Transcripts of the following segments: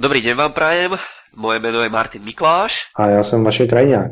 Dobrý deň vám prajem, moje meno je Martin Mikláš. A já jsem Vašek Krajňák.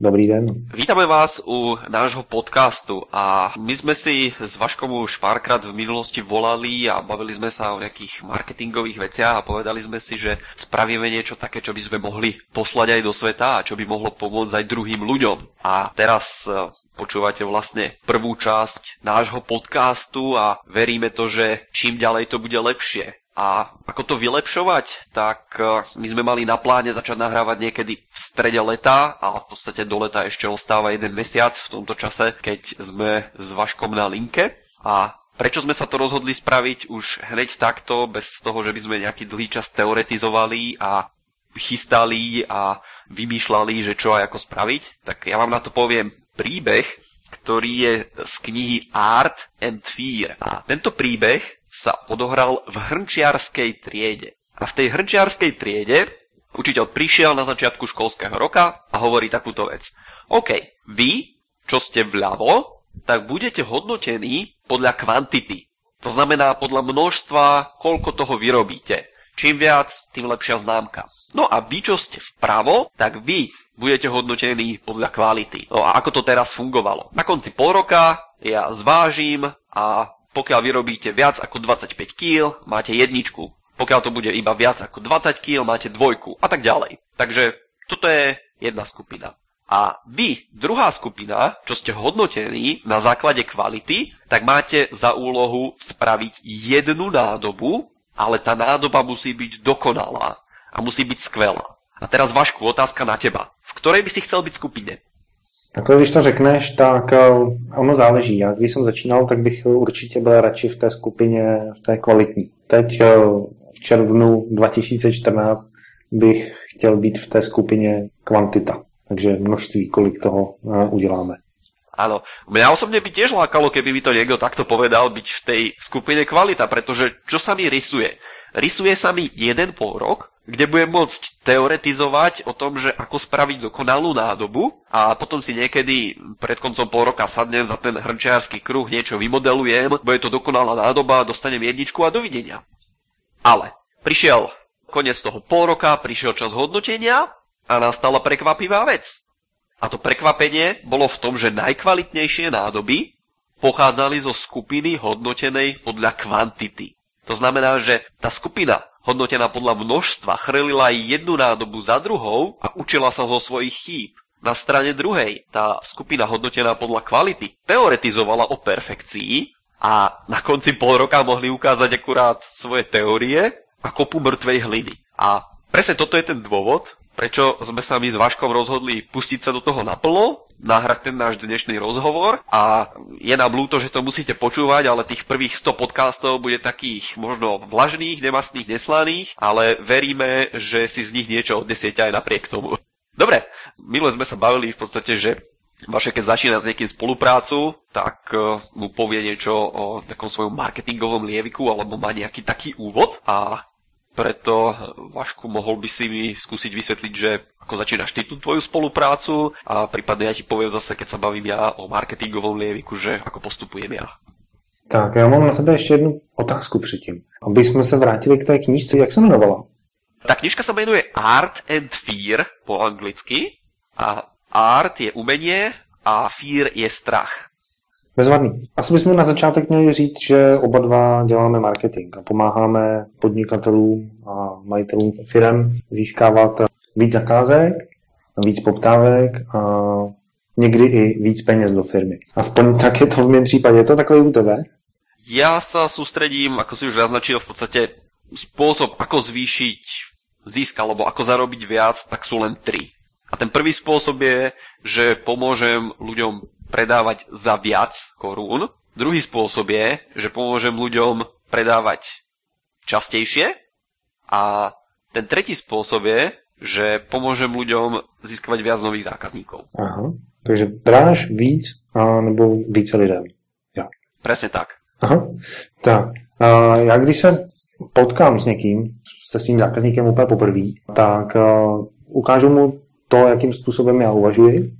Dobrý den. Vítame vás u nášho podcastu a my sme si s Vaškom už párkrát v minulosti volali a bavili sme sa o nejakých marketingových veciach a povedali sme si, že spravíme niečo také, čo by sme mohli poslať aj do sveta a čo by mohlo pomôcť aj druhým ľuďom. A teraz e, počúvate vlastne prvú časť nášho podcastu a veríme to, že čím ďalej to bude lepšie. A ako to vylepšovať, tak e, my sme mali na pláne začať nahrávať niekedy v strede leta a v podstate do leta ešte ostáva jeden mesiac v tomto čase, keď sme s Vaškom na linke. A prečo sme sa to rozhodli spraviť už hneď takto, bez toho, že by sme nejaký dlhý čas teoretizovali a chystali a vymýšľali, že čo a ako spraviť, tak ja vám na to poviem príbeh, ktorý je z knihy Art and Fear. A tento príbeh sa odohral v hrnčiarskej triede. A v tej hrnčiarskej triede učiteľ prišiel na začiatku školského roka a hovorí takúto vec. OK, vy, čo ste vľavo, tak budete hodnotení podľa kvantity. To znamená podľa množstva, koľko toho vyrobíte. Čím viac, tým lepšia známka. No a vy, čo ste vpravo, tak vy budete hodnotení podľa kvality. No a ako to teraz fungovalo? Na konci pol roka ja zvážim a pokiaľ vyrobíte viac ako 25 kg, máte jedničku. Pokiaľ to bude iba viac ako 20 kg, máte dvojku a tak ďalej. Takže toto je jedna skupina. A vy, druhá skupina, čo ste hodnotení na základe kvality, tak máte za úlohu spraviť jednu nádobu, ale tá nádoba musí byť dokonalá a musí byť skvelá. A teraz Vašku, otázka na teba. V ktorej by si chcel byť skupine? Takhle, když to řekneš, tak eh, ono záleží. Já když jsem začínal, tak bych určitě byl radši v té skupině, v té kvalitní. Teď eh, v červnu 2014 bych chtěl být v té skupině kvantita. Takže množství, kolik toho eh, uděláme. Áno, mňa osobne by tiež lákalo, keby mi to niekto takto povedal, byť v tej skupine kvalita, pretože čo sa mi rysuje? Rysuje sa mi jeden pol rok, kde budem môcť teoretizovať o tom, že ako spraviť dokonalú nádobu a potom si niekedy pred koncom pol roka sadnem za ten hrnčiarsky kruh, niečo vymodelujem, bude to dokonalá nádoba, dostanem jedničku a dovidenia. Ale prišiel koniec toho pol roka, prišiel čas hodnotenia a nastala prekvapivá vec. A to prekvapenie bolo v tom, že najkvalitnejšie nádoby pochádzali zo skupiny hodnotenej podľa kvantity. To znamená, že tá skupina hodnotená podľa množstva chrlila jednu nádobu za druhou a učila sa ho svojich chýb. Na strane druhej tá skupina hodnotená podľa kvality teoretizovala o perfekcii a na konci pol roka mohli ukázať akurát svoje teórie a kopu mŕtvej hliny. A presne toto je ten dôvod, prečo sme sa my s Vaškom rozhodli pustiť sa do toho naplno, nahrať ten náš dnešný rozhovor a je nám ľúto, že to musíte počúvať, ale tých prvých 100 podcastov bude takých možno vlažných, nemastných, neslaných, ale veríme, že si z nich niečo odnesiete aj napriek tomu. Dobre, minule sme sa bavili v podstate, že Vaše, keď začína s niekým spoluprácu, tak uh, mu povie niečo o takom svojom marketingovom lieviku alebo má nejaký taký úvod a preto, Vašku, mohol by si mi skúsiť vysvetliť, že ako začínaš ty tú tvoju spoluprácu a prípadne ja ti poviem zase, keď sa bavím ja o marketingovom lieviku, že ako postupujem ja. Tak, já mám na tebe ještě jednu otázku předtím. Aby jsme se vrátili k té knižce, jak se jmenovala? Ta knižka se jmenuje Art and Fear po anglicky a art je umenie a fear je strach. Bezvadný. Asi bychom na začátek měli říct, že oba dva děláme marketing a pomáháme podnikatelům a majitelům firm získávat víc zakázek, víc poptávek a někdy i víc peněz do firmy. Aspoň tak je to v mém případě. Je to takhle u tebe? Ja sa sústredím, ako si už naznačil, v podstate spôsob, ako zvýšiť zisk alebo ako zarobiť viac, tak sú len tri. A ten prvý spôsob je, že pomôžem ľuďom predávať za viac korún. Druhý spôsob je, že pomôžem ľuďom predávať častejšie. A ten tretí spôsob je, že pomôžem ľuďom získať viac nových zákazníkov. Aha, takže bráš víc a nebo více lidem. Ja. Presne tak. Aha, tak. A já když se potkám s někým, se svým zákazníkem úplně poprvé, tak uh, ukážu mu to, jakým způsobem já uvažuji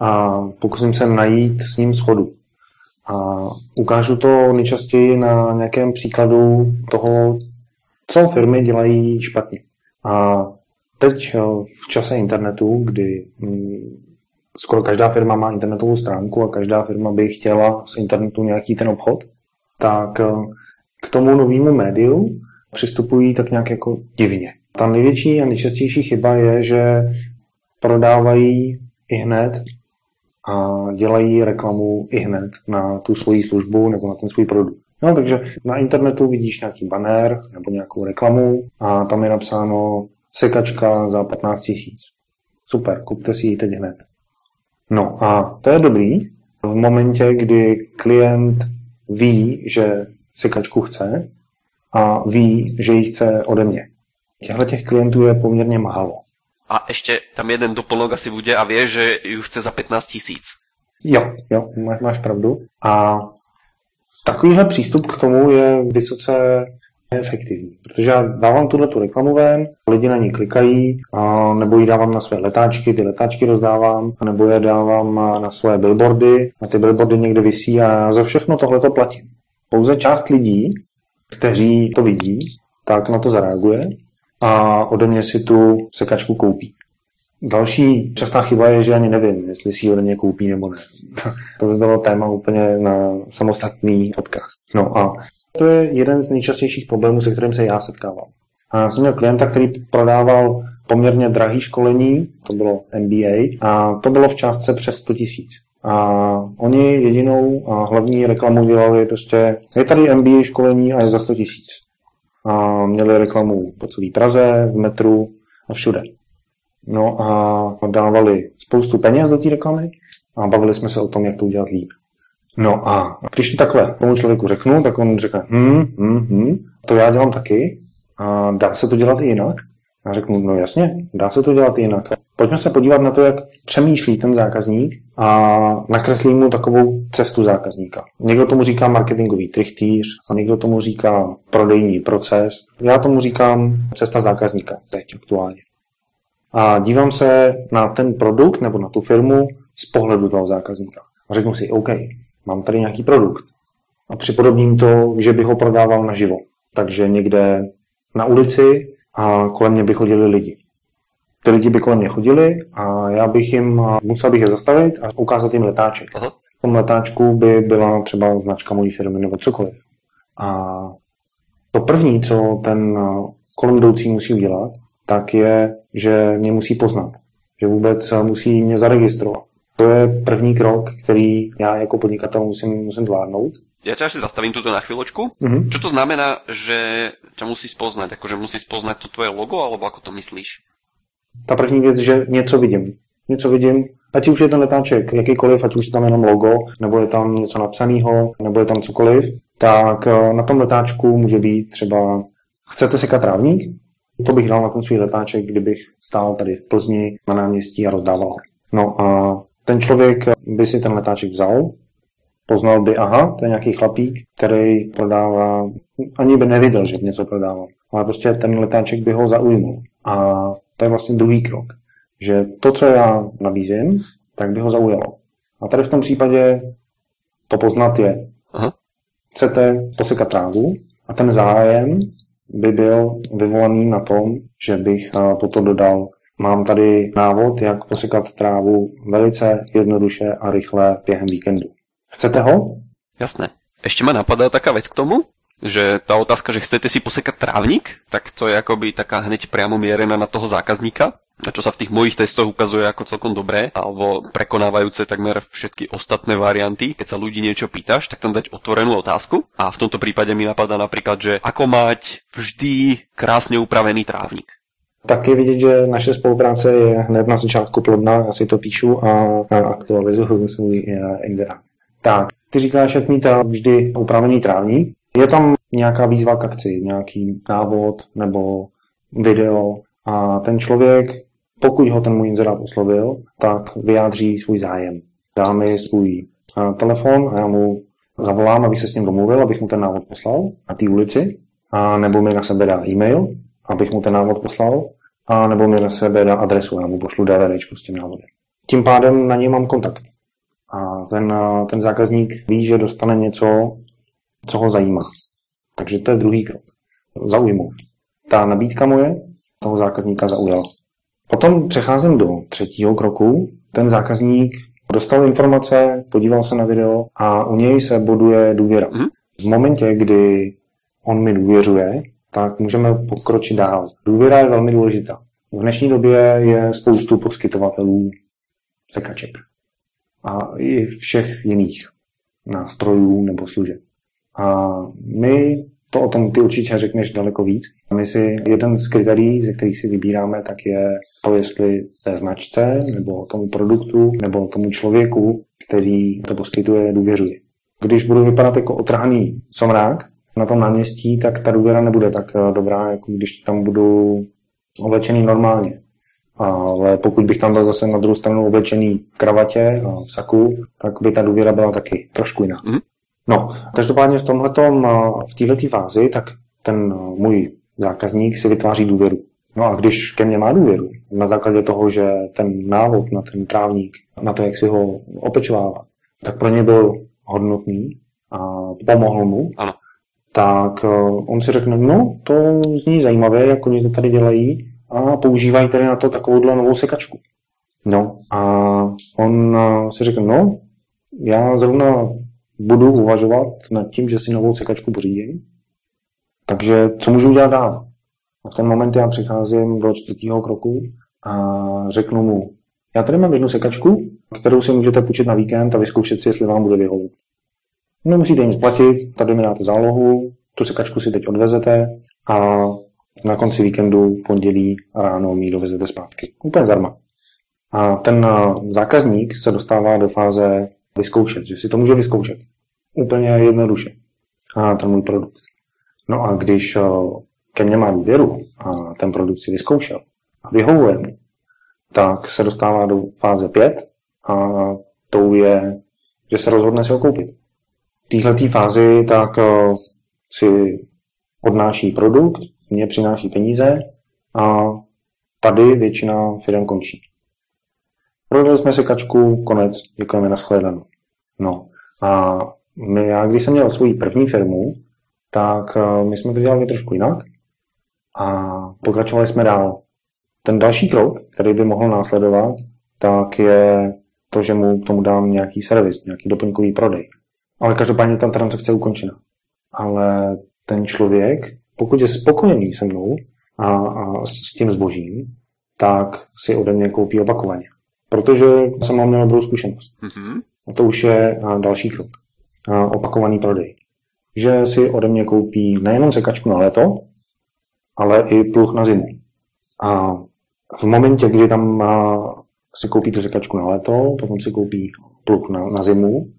a pokusím se najít s ním schodu. A ukážu to nejčastěji na nějakém příkladu toho, co firmy dělají špatně. A teď eh, v čase internetu, kdy mm, skoro každá firma má internetovou stránku a každá firma by chtěla z internetu nějaký ten obchod, tak eh, k tomu novému médiu přistupují tak nějak jako divně. Ta největší a nejčastější chyba je, že prodávají i hned a dělají reklamu i hned na tu svoji službu nebo na ten svůj produkt. No, takže na internetu vidíš nějaký banner nebo nějakou reklamu a tam je napsáno sekačka za 15 tisíc. Super, kupte si ji teď hned. No a to je dobrý v momentě, kdy klient ví, že sekačku chce a ví, že ji chce ode mě. Těchto těch klientů je poměrně málo. A ještě tam jeden doplnok asi bude a vie, že ju chce za 15 tisíc. Jo, jo, máš, pravdu. A takovýhle přístup k tomu je vysoce efektivní, protože já dávám tuhle tu reklamu ven, lidi na ní klikají, a nebo ji dávám na své letáčky, ty letáčky rozdávám, nebo je dávám na svoje billboardy a ty billboardy někde vysí a já za všechno tohle to platím. Pouze část lidí, kteří to vidí, tak na to zareaguje a ode mě si tu sekačku koupí. Další častá chyba je, že ani nevím, jestli si ji ode mě koupí nebo ne. to by bylo téma úplně na samostatný podcast. No a to je jeden z nejčastějších problémů, se kterým se já setkávám. A já jsem měl klienta, který prodával poměrně drahý školení, to bylo MBA, a to bylo v částce přes 100 tisíc. A oni jedinou a hlavní reklamu dělali prostě, je tady MBA školení a je za 100 tisíc. A měli reklamu po celé Praze, v metru a všude. No a dávali spoustu peněz do té reklamy a bavili jsme se o tom, jak to udělat líp. No a když to takhle tomu člověku řeknu, tak on řekne, hm, hm, hm, to já dělám taky, a dá se to dělat i jinak? Já řeknu, no jasně, dá se to dělat jinak. Pojďme se podívat na to, jak přemýšlí ten zákazník a nakreslí mu takovou cestu zákazníka. Někdo tomu říká marketingový trichtýř a někdo tomu říká prodejní proces. Já tomu říkám cesta zákazníka teď aktuálně. A dívám se na ten produkt nebo na tu firmu z pohledu toho zákazníka. A řeknu si, OK, mám tady nějaký produkt. A připodobním to, že bych ho prodával naživo. Takže někde na ulici a kolem mě by chodili lidi. Ty lidi by kolem mě chodili a já bych jim, musel bych je zastavit a ukázat jim letáček. Aha. V tom letáčku by byla třeba značka mojí firmy nebo cokoliv. A to první, co ten kolem jdoucí musí udělat, tak je, že mě musí poznat. Že vůbec musí mě zaregistrovat. To je první krok, který já jako podnikatel musím, musím zvládnout. Ja ťa asi zastavím tuto na chvíľočku. Mm-hmm. Čo to znamená, že ťa musí spoznať? Akože musí spoznať to tvoje logo, alebo ako to myslíš? Ta první věc, že něco vidím. Něco vidím, ať už je ten letáček jakýkoliv, ať už je tam jenom logo, nebo je tam něco napsaného, nebo je tam cokoliv, tak eh, na tom letáčku může být třeba chcete sekat trávník? To bych dal na ten svůj letáček, kdybych stál tady v Plzni na náměstí a rozdával. No a ten člověk by si ten letáček vzal, poznal by, aha, to je nějaký chlapík, který prodává, ani by neviděl, že něco prodává, ale prostě ten letáček by ho zaujmul. A to je vlastně druhý krok, že to, co já nabízím, tak by ho zaujalo. A tady v tom případě to poznat je, aha. chcete posekat trávu a ten zájem by byl vyvolaný na tom, že bych potom dodal Mám tady návod, jak posekat trávu velice jednoduše a rychle během víkendu. Chcete ho? Jasné. Ešte ma napadá taká vec k tomu, že tá otázka, že chcete si posekať trávnik, tak to je akoby taká hneď priamo mierená na toho zákazníka, na čo sa v tých mojich testoch ukazuje ako celkom dobré, alebo prekonávajúce takmer všetky ostatné varianty. Keď sa ľudí niečo pýtaš, tak tam dať otvorenú otázku. A v tomto prípade mi napadá napríklad, že ako mať vždy krásne upravený trávnik. Tak je vidět, že naše spolupráce je hned na začátku plodná, já si to píšu a, a aktualizuju svůj inzerát. Tak, ty říkáš, jak mít vždy upravený trávník. Je tam nějaká výzva k akci, nějaký návod nebo video a ten člověk, pokud ho ten můj inzerát oslovil, tak vyjádří svůj zájem. Dá mi svůj telefon a já mu zavolám, abych se s ním domluvil, abych mu ten návod poslal na té ulici, a nebo mi na sebe dá e-mail, abych mu ten návod poslal, a nebo mi na sebe dá adresu, já mu pošlu DVD s tím návodem. Tím pádem na něj mám kontakt. A ten, ten zákazník ví, že dostane něco, co ho zajímá. Takže to je druhý krok. Zaujmout. Ta nabídka moje, toho zákazníka zaujala. Potom přecházím do třetího kroku. Ten zákazník dostal informace, podíval se na video a u něj se buduje důvěra. Mhm. V momentě, kdy on mi důvěřuje, tak můžeme pokročit dál. Důvěra je velmi důležitá. V dnešní době je spoustu poskytovatelů sekaček a i všech jiných nástrojů nebo služeb. A my to o tom ty určitě řekneš daleko víc. My si jeden z kritérií, ze kterých si vybíráme, tak je to, jestli té značce, nebo tomu produktu, nebo tomu člověku, který to poskytuje, důvěřuje. Když budu vypadat jako otrhaný somrák na tom náměstí, tak ta důvěra nebude tak eh, dobrá, jako když tam budu oblečený normálně. Ale pokud bych tam byl zase na druhou stranu oblečený v kravatě a v saku, tak by ta důvěra byla taky trošku jiná. Mhm. No, každopádně v tomhletom, v této fázi, tak ten můj zákazník si vytváří důvěru. No a když ke mně má důvěru, na základě toho, že ten návod na ten trávník, na to, jak si ho opečovává, tak pro ně byl hodnotný a pomohl mu, Ano. tak on si řekne, no, to zní zajímavé, jak oni to tady dělají a používají tady na to takovouhle novou sekačku. No a on si řekne, no, já zrovna budu uvažovat nad tím, že si novou sekačku pořídím, takže co můžu udělat dál? A v ten moment já přicházím do čtvrtého kroku a řeknu mu, já tady mám jednu sekačku, kterou si můžete půjčit na víkend a vyzkoušet si, jestli vám bude vyhovovat. Nemusíte nic platit, tady mi dáte zálohu, tu sekačku si teď odvezete a na konci víkendu v pondělí ráno mi dovezete zpátky. Úplně zdarma. A ten eh, zákazník se dostává do fáze vyzkoušet, že si to může vyzkoušet. Úplně jednoduše. A ten můj produkt. No a když eh, ke mně má důvěru a ten produkt si vyzkoušel a vyhovuje mu, tak se dostává do fáze 5 a tou je, že se rozhodne si ho koupit. V této fázi tak eh, si odnáší produkt, mě přináší peníze a tady většina firm končí. Prodali jsme si kačku, konec, děkujeme na shledanou. No a my, já když jsem měl svou první firmu, tak eh, my jsme to dělali trošku jinak a pokračovali jsme dál. Ten další krok, který by mohl následovat, tak je to, že mu k tomu dám nějaký servis, nějaký doplňkový prodej. Ale každopádně ta transakce je ukončena. Ale ten člověk, pokud je spokojený se mnou a, a s tím zbožím, tak si ode mě koupí opakovaně. Protože jsem mám měl dobrou zkušenost. Mhm. A to už je další krok. A, opakovaný prodej. Že si ode mě koupí nejenom sekačku na léto, ale i pluh na zimu. A v momentě, kdy tam si koupí tu sekačku na léto, potom si koupí pluh na, na zimu,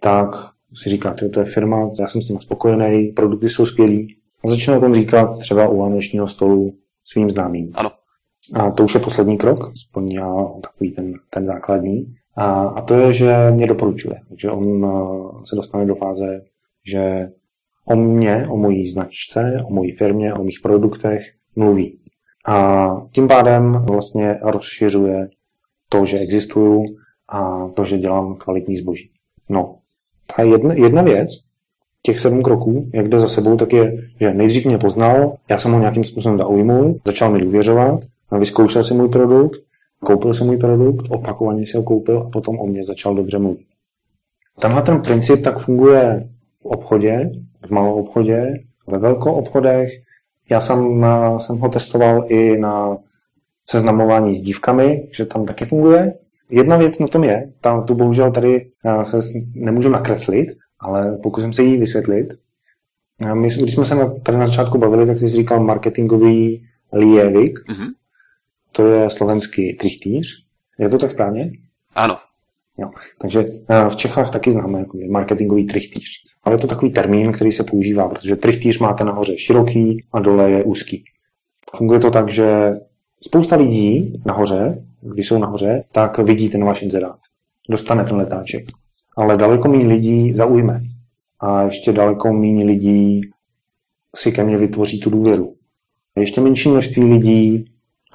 tak si říká, to je firma, já jsem s tím spokojený, produkty jsou skvělý. A začne o tom říkat třeba u vánočního stolu svým známým. Ano. A to už je poslední krok, aspoň já takový ten, ten základní. A, a to je, že mě doporučuje. Takže on uh, se dostane do fáze, že o mě, o mojí značce, o mojí firmě, o mých produktech mluví. A tím pádem vlastně rozšiřuje to, že existuju a to, že dělám kvalitní zboží. No, ta jedna, jedna věc, těch sedm kroků, jak jde za sebou, tak je, že nejdřív mě poznal, já jsem ho nějakým způsobem zaujmul, začal mi důvěřovat, vyzkoušel si můj produkt, koupil si můj produkt, opakovaně si ho koupil a potom o mě začal dobře mluvit. Tenhle ten princip tak funguje v obchodě, v malou obchodě, ve velkou obchodech. Já jsem, jsem ho testoval i na seznamování s dívkami, že tam taky funguje. Jedna věc na tom je, tam tu bohužel tady se nemůžu nakreslit, ale pokusím se jí vysvětlit. My, když jsme se na, tady na začátku bavili, tak jsi říkal marketingový lievik. Mhm. To je slovenský trichtýř. Je to tak správně? Áno. Jo. Takže eh, v Čechách taky známe jako marketingový trichtýř. Ale je to takový termín, který se používá, protože trichtýř máte nahoře široký a dole je úzký. Funguje to tak, že spousta lidí nahoře, když jsou nahoře, tak vidí ten váš inzerát. Dostane ten letáček. Ale daleko méně lidí zaujme. A ještě daleko méně lidí si ke mně vytvoří tu důvěru. A ještě menší množství lidí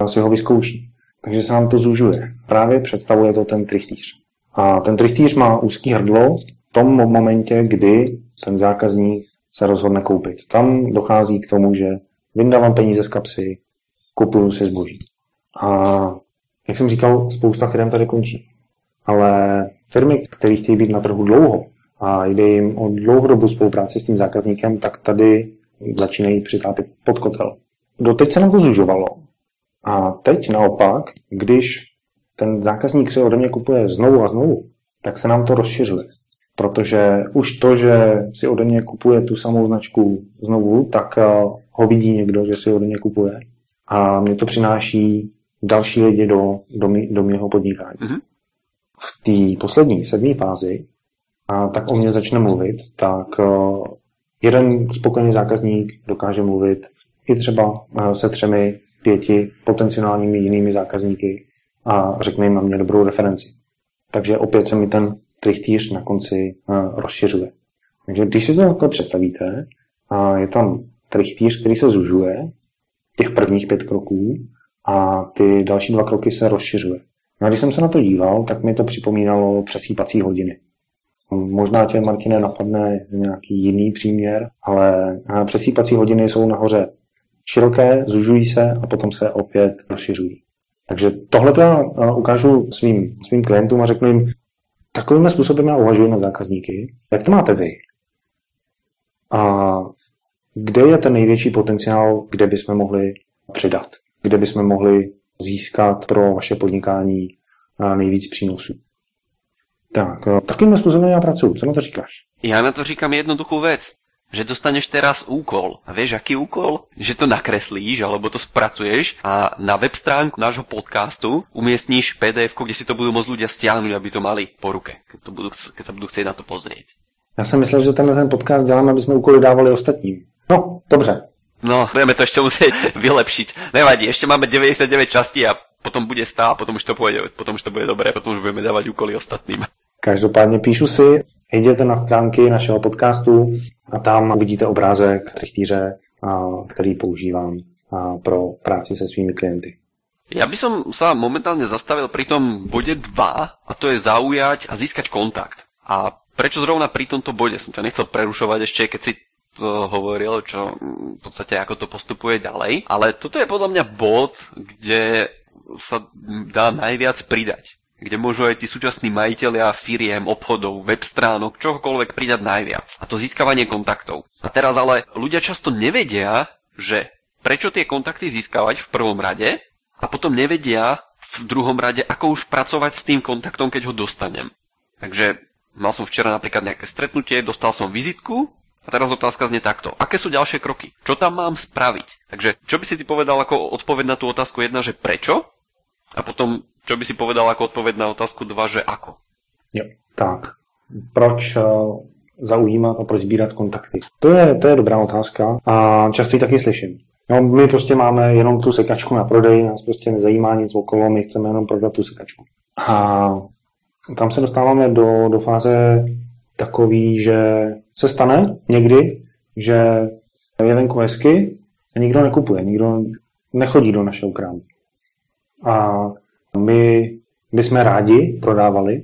si ho vyzkouší. Takže se nám to zužuje. Právě představuje to ten trichtýř. A ten trichtýř má úzký hrdlo v tom momentě, kdy ten zákazník se rozhodne koupit. Tam dochází k tomu, že vyndávám peníze z kapsy, kupuju si zboží. A jak jsem říkal, spousta firm tady končí. Ale firmy, které chtějí být na trhu dlouho a jde jim o dlouhodobou spolupráci s tím zákazníkem, tak tady začínají přitápit pod kotel. Doteď se nám to zužovalo. A teď naopak, když ten zákazník si ode mě kupuje znovu a znovu, tak se nám to rozšiřuje. Protože už to, že si ode mě kupuje tu samou značku znovu, tak eh, ho vidí někdo, že si ode mě kupuje. A mě to přináší další lidi do, do, mý, do mého podnikání. Mm-hmm. V té poslední, sedmé fázi, a tak o mě začne mluvit, tak uh, jeden spokojený zákazník dokáže mluvit i třeba uh, se třemi, pěti potenciálními jinými zákazníky a řekne jim na mě dobrou referenci. Takže opět se mi ten trichtýř na konci uh, rozšiřuje. Takže když si to takhle představíte, je tam trichtýř, který se zužuje, těch prvních pět kroků, a ty další dva kroky se rozšiřuje. No a když jsem se na to díval, tak mi to připomínalo přesýpací hodiny. Možná tě, Martine, napadne nějaký jiný příměr, ale přesýpací hodiny jsou nahoře široké, zužují se a potom se opět rozšiřují. Takže tohle to já ukážu svým, svým klientům a řeknu jim, takovým způsobem já uvažuji na zákazníky. Jak to máte vy? A kde je ten největší potenciál, kde bychom mohli přidat? kde bychom mohli získat pro vaše podnikání nejvíc přínosů. Tak, takým způsobem já pracuji. Co na to říkáš? Já na to říkám jednoduchou věc. Že dostaneš teraz úkol. A vieš, aký úkol? Že to nakreslíš, alebo to spracuješ a na web stránku nášho podcastu umiestníš pdf kde si to budú môcť ľudia stiahnuť, aby to mali po ruke, keď, to budú, keď sa budú chcieť na to pozrieť. Já jsem myslel, že tenhle ten podcast děláme, aby jsme úkoly dávali ostatním. No, dobře. No, budeme to ešte musieť vylepšiť. Nevadí, ešte máme 99 častí a potom bude stá, potom už to pôjde, potom už to bude dobré, potom už budeme dávať úkoly ostatným. Každopádně píšu si, jděte na stránky našeho podcastu a tam uvidíte obrázek trichtýře, který používám pro práci se svými klienty. Ja by som sa momentálne zastavil pri tom bode 2 a to je zaujať a získať kontakt. A prečo zrovna pri tomto bode? Som ťa nechcel prerušovať ešte, keď si hovoril, čo v podstate ako to postupuje ďalej. Ale toto je podľa mňa bod, kde sa dá najviac pridať kde môžu aj tí súčasní majiteľia firiem, obchodov, web stránok, čohokoľvek pridať najviac. A to získavanie kontaktov. A teraz ale ľudia často nevedia, že prečo tie kontakty získavať v prvom rade a potom nevedia v druhom rade, ako už pracovať s tým kontaktom, keď ho dostanem. Takže mal som včera napríklad nejaké stretnutie, dostal som vizitku a teraz otázka znie takto. Aké sú ďalšie kroky? Čo tam mám spraviť? Takže čo by si ty povedal ako odpoveď na tú otázku jedna, že prečo? A potom, čo by si povedal ako odpoveď na otázku dva, že ako? Jo, tak. Proč uh, zaujímat a proč sbírat kontakty? To je, to je dobrá otázka a často ji taky slyším. No, my prostě máme jenom tu sekačku na prodej, nás prostě nezajímá nic okolo, my chceme jenom prodat tu sekačku. A tam se dostáváme do, do fáze takový, že se stane někdy, že je venku hezky a nikdo nekupuje, nikdo nechodí do našeho krámu. A my bychom rádi prodávali,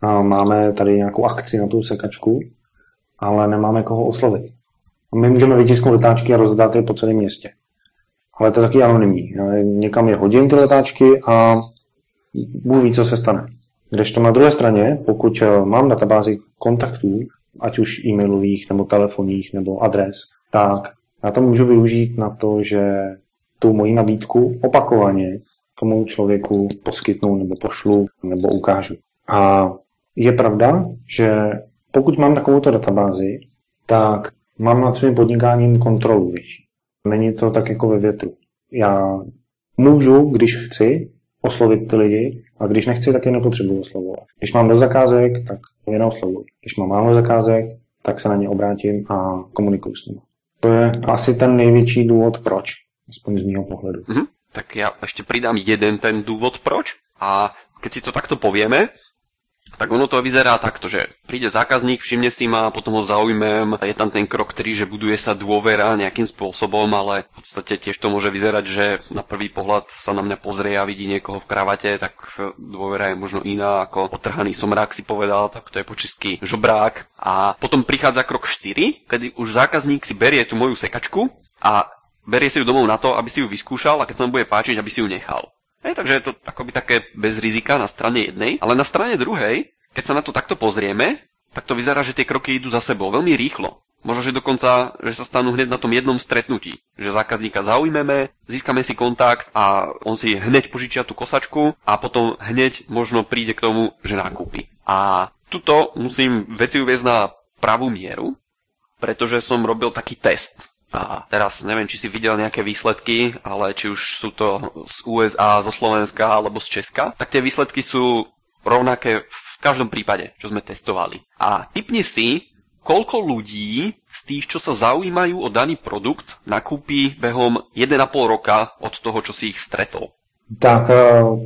a máme tady nějakou akci na tu sekačku, ale nemáme koho oslovit. My můžeme vytisknout letáčky a rozdat je po celém městě. Ale to je taky anonymní. Někam je hodím ty letáčky a Bůh ví, co se stane. Kdežto na druhé straně, pokud eh, mám databázi kontaktů, ať už e-mailových, nebo telefonních, nebo adres, tak já to můžu využít na to, že tu moji nabídku opakovaně tomu člověku poskytnu, nebo pošlu, nebo ukážu. A je pravda, že pokud mám takovouto databázi, tak mám nad svým podnikáním kontrolu větší. Není to tak jako ve větru. Já můžu, když chci, oslovit ty lidi a když nechci, tak je nepotřebuji oslovovat. Když mám dost zakázek, tak je neoslovuji. Když mám málo zakázek, tak se na ně obrátím a komunikuju s nimi. To je asi ten největší důvod, proč, aspoň z mého pohledu. Mm-hmm. Tak já ještě přidám jeden ten důvod, proč. A keď si to takto povieme, tak ono to vyzerá takto, že príde zákazník, všimne si ma, potom ho zaujmem, je tam ten krok, ktorý, že buduje sa dôvera nejakým spôsobom, ale v podstate tiež to môže vyzerať, že na prvý pohľad sa na mňa pozrie a vidí niekoho v kravate, tak dôvera je možno iná ako otrhaný somrák si povedal, tak to je počistý žobrák. A potom prichádza krok 4, kedy už zákazník si berie tú moju sekačku a berie si ju domov na to, aby si ju vyskúšal a keď sa mu bude páčiť, aby si ju nechal. Hej, takže je to akoby také bez rizika na strane jednej, ale na strane druhej, keď sa na to takto pozrieme, tak to vyzerá, že tie kroky idú za sebou veľmi rýchlo. Možno, že dokonca, že sa stanú hneď na tom jednom stretnutí. Že zákazníka zaujmeme, získame si kontakt a on si hneď požičia tú kosačku a potom hneď možno príde k tomu, že nákupí. A tuto musím veci uviezť na pravú mieru, pretože som robil taký test. A teraz neviem, či si videl nejaké výsledky, ale či už sú to z USA, zo Slovenska alebo z Česka, tak tie výsledky sú rovnaké v každom prípade, čo sme testovali. A typni si, koľko ľudí z tých, čo sa zaujímajú o daný produkt, nakúpi behom 1,5 roka od toho, čo si ich stretol? Tak uh,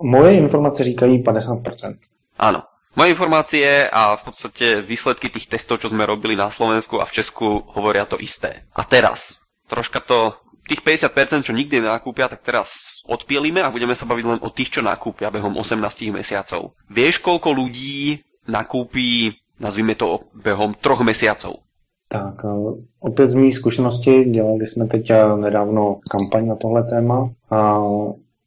moje informace říkají 50%. Áno. Moje informácie a v podstate výsledky tých testov, čo sme robili na Slovensku a v Česku, hovoria to isté. A teraz, troška to, tých 50%, čo nikdy nenakúpia, tak teraz odpielime a budeme sa baviť len o tých, čo nakúpia behom 18 mesiacov. Vieš, koľko ľudí nakúpí nazvíme to behom troch mesiacov. Tak opět z mých zkušenosti dělali jsme teď nedávno kampaň na tohle téma a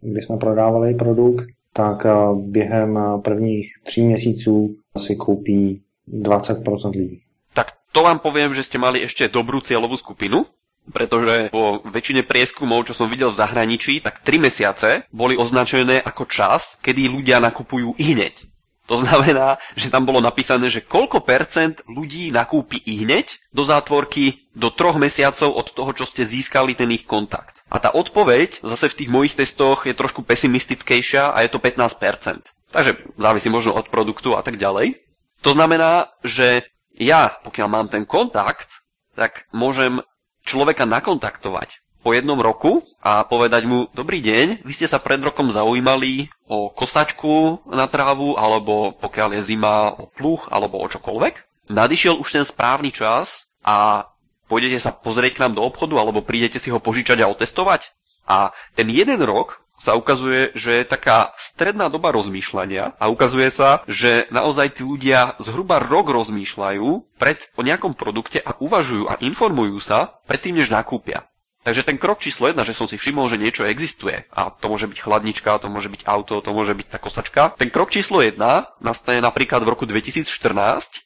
když jsme prodávali produkt, tak během prvních tří měsíců si koupí 20% lidí. Tak to vám poviem, že ste mali ešte dobrú cieľovú skupinu, pretože po väčšine prieskumov, čo som videl v zahraničí, tak 3 mesiace boli označené ako čas, kedy ľudia nakupujú i hneď. To znamená, že tam bolo napísané, že koľko percent ľudí nakúpi i hneď do zátvorky do troch mesiacov od toho, čo ste získali ten ich kontakt. A tá odpoveď zase v tých mojich testoch je trošku pesimistickejšia a je to 15%. Takže závisí možno od produktu a tak ďalej. To znamená, že ja, pokiaľ mám ten kontakt, tak môžem človeka nakontaktovať po jednom roku a povedať mu, dobrý deň, vy ste sa pred rokom zaujímali o kosačku na trávu, alebo pokiaľ je zima o pluch, alebo o čokoľvek. Nadišiel už ten správny čas a pôjdete sa pozrieť k nám do obchodu, alebo prídete si ho požičať a otestovať. A ten jeden rok sa ukazuje, že je taká stredná doba rozmýšľania a ukazuje sa, že naozaj tí ľudia zhruba rok rozmýšľajú pred, o nejakom produkte a uvažujú a informujú sa predtým, než nakúpia. Takže ten krok číslo jedna, že som si všimol, že niečo existuje, a to môže byť chladnička, to môže byť auto, to môže byť tá kosačka. Ten krok číslo jedna nastane napríklad v roku 2014,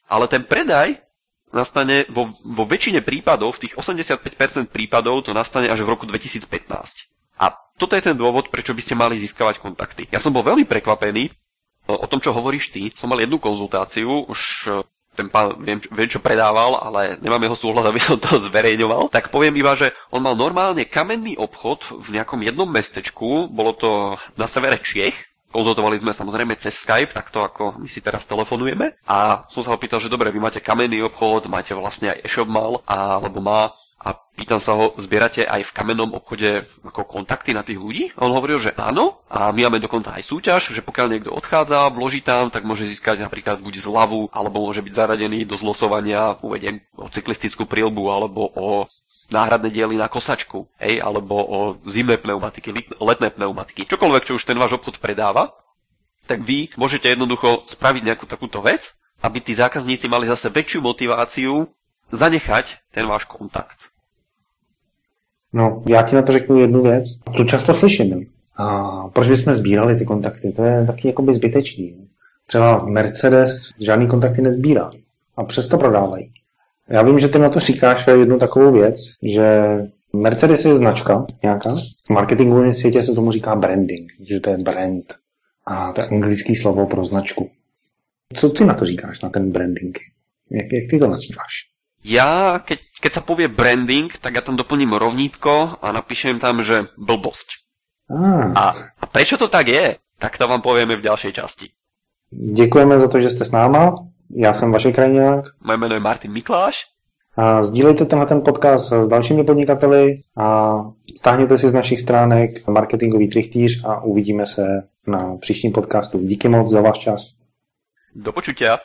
ale ten predaj nastane vo, vo väčšine prípadov, v tých 85% prípadov to nastane až v roku 2015. A toto je ten dôvod, prečo by ste mali získavať kontakty. Ja som bol veľmi prekvapený o tom, čo hovoríš ty. Som mal jednu konzultáciu, už ten pán viem, viem, čo predával, ale nemám jeho súhlas, aby som to zverejňoval, tak poviem iba, že on mal normálne kamenný obchod v nejakom jednom mestečku, bolo to na severe Čiech, konzultovali sme samozrejme cez Skype, takto ako my si teraz telefonujeme. A som sa ho pýtal, že dobre, vy máte kamenný obchod, máte vlastne aj e-shop mal, alebo má a pýtam sa ho, zbierate aj v kamennom obchode ako kontakty na tých ľudí? A on hovoril, že áno. A my máme dokonca aj súťaž, že pokiaľ niekto odchádza, vloží tam, tak môže získať napríklad buď zľavu, alebo môže byť zaradený do zlosovania, uvediem o cyklistickú prílbu, alebo o náhradné diely na kosačku, hej, alebo o zimné pneumatiky, letné pneumatiky. Čokoľvek, čo už ten váš obchod predáva, tak vy môžete jednoducho spraviť nejakú takúto vec, aby tí zákazníci mali zase väčšiu motiváciu zanechať ten váš kontakt. No, já ti na to řeknu jednu věc. Tu často slyším. A proč bychom sbírali ty kontakty? To je taky jakoby zbytečný. Třeba Mercedes žádný kontakty nezbírá. A přesto prodávají. Já vím, že ty na to říkáš jednu takovou věc, že Mercedes je značka nějaká. V marketingovém světě se tomu říká branding, že to je brand. A to je anglické slovo pro značku. Co ty na to říkáš, na ten branding? Jak, jak ty to nazýváš? Ja, keď, keď sa povie branding, tak ja tam doplním rovnítko a napíšem tam, že blbosť. Ah. A, a prečo to tak je, tak to vám povieme v ďalšej časti. Děkujeme za to, že jste s náma. Já jsem Vašek Krajňák. Moje jméno je Martin Mikláš. A sdílejte tenhle ten podcast s dalšími podnikateli a stáhněte si z našich stránek marketingový trichtýř a uvidíme se na příštím podcastu. Díky moc za váš čas. Do počutia.